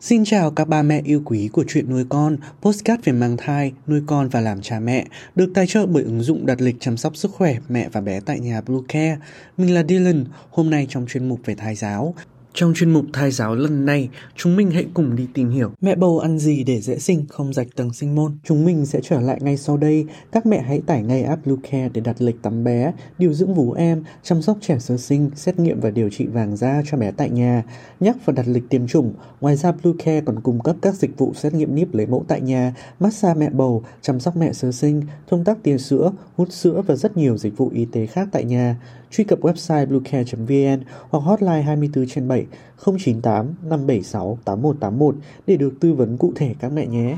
Xin chào các ba mẹ yêu quý của chuyện nuôi con, postcard về mang thai, nuôi con và làm cha mẹ, được tài trợ bởi ứng dụng đặt lịch chăm sóc sức khỏe mẹ và bé tại nhà Blue Care. Mình là Dylan, hôm nay trong chuyên mục về thai giáo, trong chuyên mục thai giáo lần này, chúng mình hãy cùng đi tìm hiểu mẹ bầu ăn gì để dễ sinh, không rạch tầng sinh môn. Chúng mình sẽ trở lại ngay sau đây. Các mẹ hãy tải ngay app Bluecare để đặt lịch tắm bé, điều dưỡng vú em, chăm sóc trẻ sơ sinh, xét nghiệm và điều trị vàng da cho bé tại nhà, nhắc và đặt lịch tiêm chủng. Ngoài ra Bluecare còn cung cấp các dịch vụ xét nghiệm níp lấy mẫu tại nhà, massage mẹ bầu, chăm sóc mẹ sơ sinh, thông tắc tiền sữa, hút sữa và rất nhiều dịch vụ y tế khác tại nhà. Truy cập website bluecare.vn hoặc hotline 24 trên 7 098 576 8181 để được tư vấn cụ thể các mẹ nhé.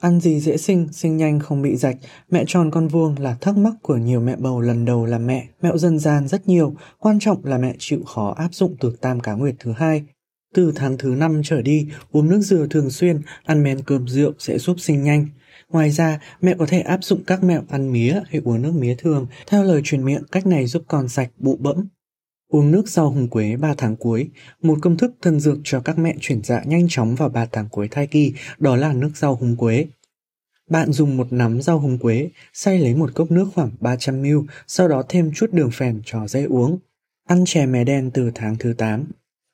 Ăn gì dễ sinh, sinh nhanh không bị rạch, mẹ tròn con vuông là thắc mắc của nhiều mẹ bầu lần đầu làm mẹ. Mẹo dân gian rất nhiều, quan trọng là mẹ chịu khó áp dụng từ tam cá nguyệt thứ hai. Từ tháng thứ năm trở đi, uống nước dừa thường xuyên, ăn men cơm rượu sẽ giúp sinh nhanh. Ngoài ra, mẹ có thể áp dụng các mẹo ăn mía hay uống nước mía thường. Theo lời truyền miệng, cách này giúp con sạch, bụ bẫm. Uống nước rau húng quế 3 tháng cuối, một công thức thân dược cho các mẹ chuyển dạ nhanh chóng vào 3 tháng cuối thai kỳ, đó là nước rau húng quế. Bạn dùng một nắm rau húng quế, xay lấy một cốc nước khoảng 300ml, sau đó thêm chút đường phèn cho dễ uống. Ăn chè mè đen từ tháng thứ 8.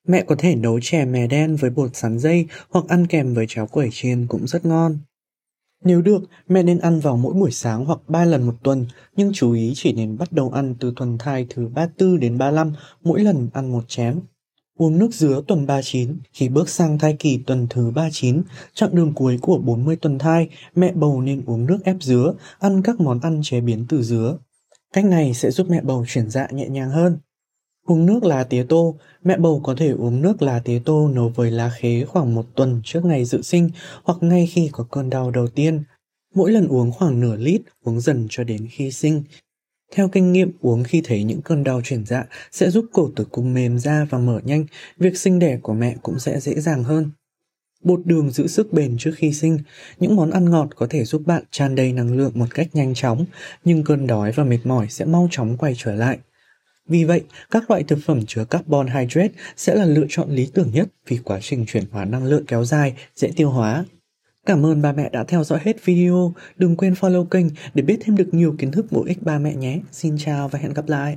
Mẹ có thể nấu chè mè đen với bột sắn dây hoặc ăn kèm với cháo quẩy chiên cũng rất ngon. Nếu được, mẹ nên ăn vào mỗi buổi sáng hoặc 3 lần một tuần, nhưng chú ý chỉ nên bắt đầu ăn từ tuần thai thứ 34 đến 35, mỗi lần ăn một chén. Uống nước dứa tuần 39, khi bước sang thai kỳ tuần thứ 39, chặng đường cuối của 40 tuần thai, mẹ bầu nên uống nước ép dứa, ăn các món ăn chế biến từ dứa. Cách này sẽ giúp mẹ bầu chuyển dạ nhẹ nhàng hơn. Uống nước lá tía tô, mẹ bầu có thể uống nước lá tía tô nấu với lá khế khoảng một tuần trước ngày dự sinh hoặc ngay khi có cơn đau đầu tiên. Mỗi lần uống khoảng nửa lít, uống dần cho đến khi sinh. Theo kinh nghiệm, uống khi thấy những cơn đau chuyển dạ sẽ giúp cổ tử cung mềm ra và mở nhanh, việc sinh đẻ của mẹ cũng sẽ dễ dàng hơn. Bột đường giữ sức bền trước khi sinh, những món ăn ngọt có thể giúp bạn tràn đầy năng lượng một cách nhanh chóng, nhưng cơn đói và mệt mỏi sẽ mau chóng quay trở lại. Vì vậy, các loại thực phẩm chứa carbon hydrate sẽ là lựa chọn lý tưởng nhất vì quá trình chuyển hóa năng lượng kéo dài, dễ tiêu hóa. Cảm ơn ba mẹ đã theo dõi hết video. Đừng quên follow kênh để biết thêm được nhiều kiến thức bổ ích ba mẹ nhé. Xin chào và hẹn gặp lại.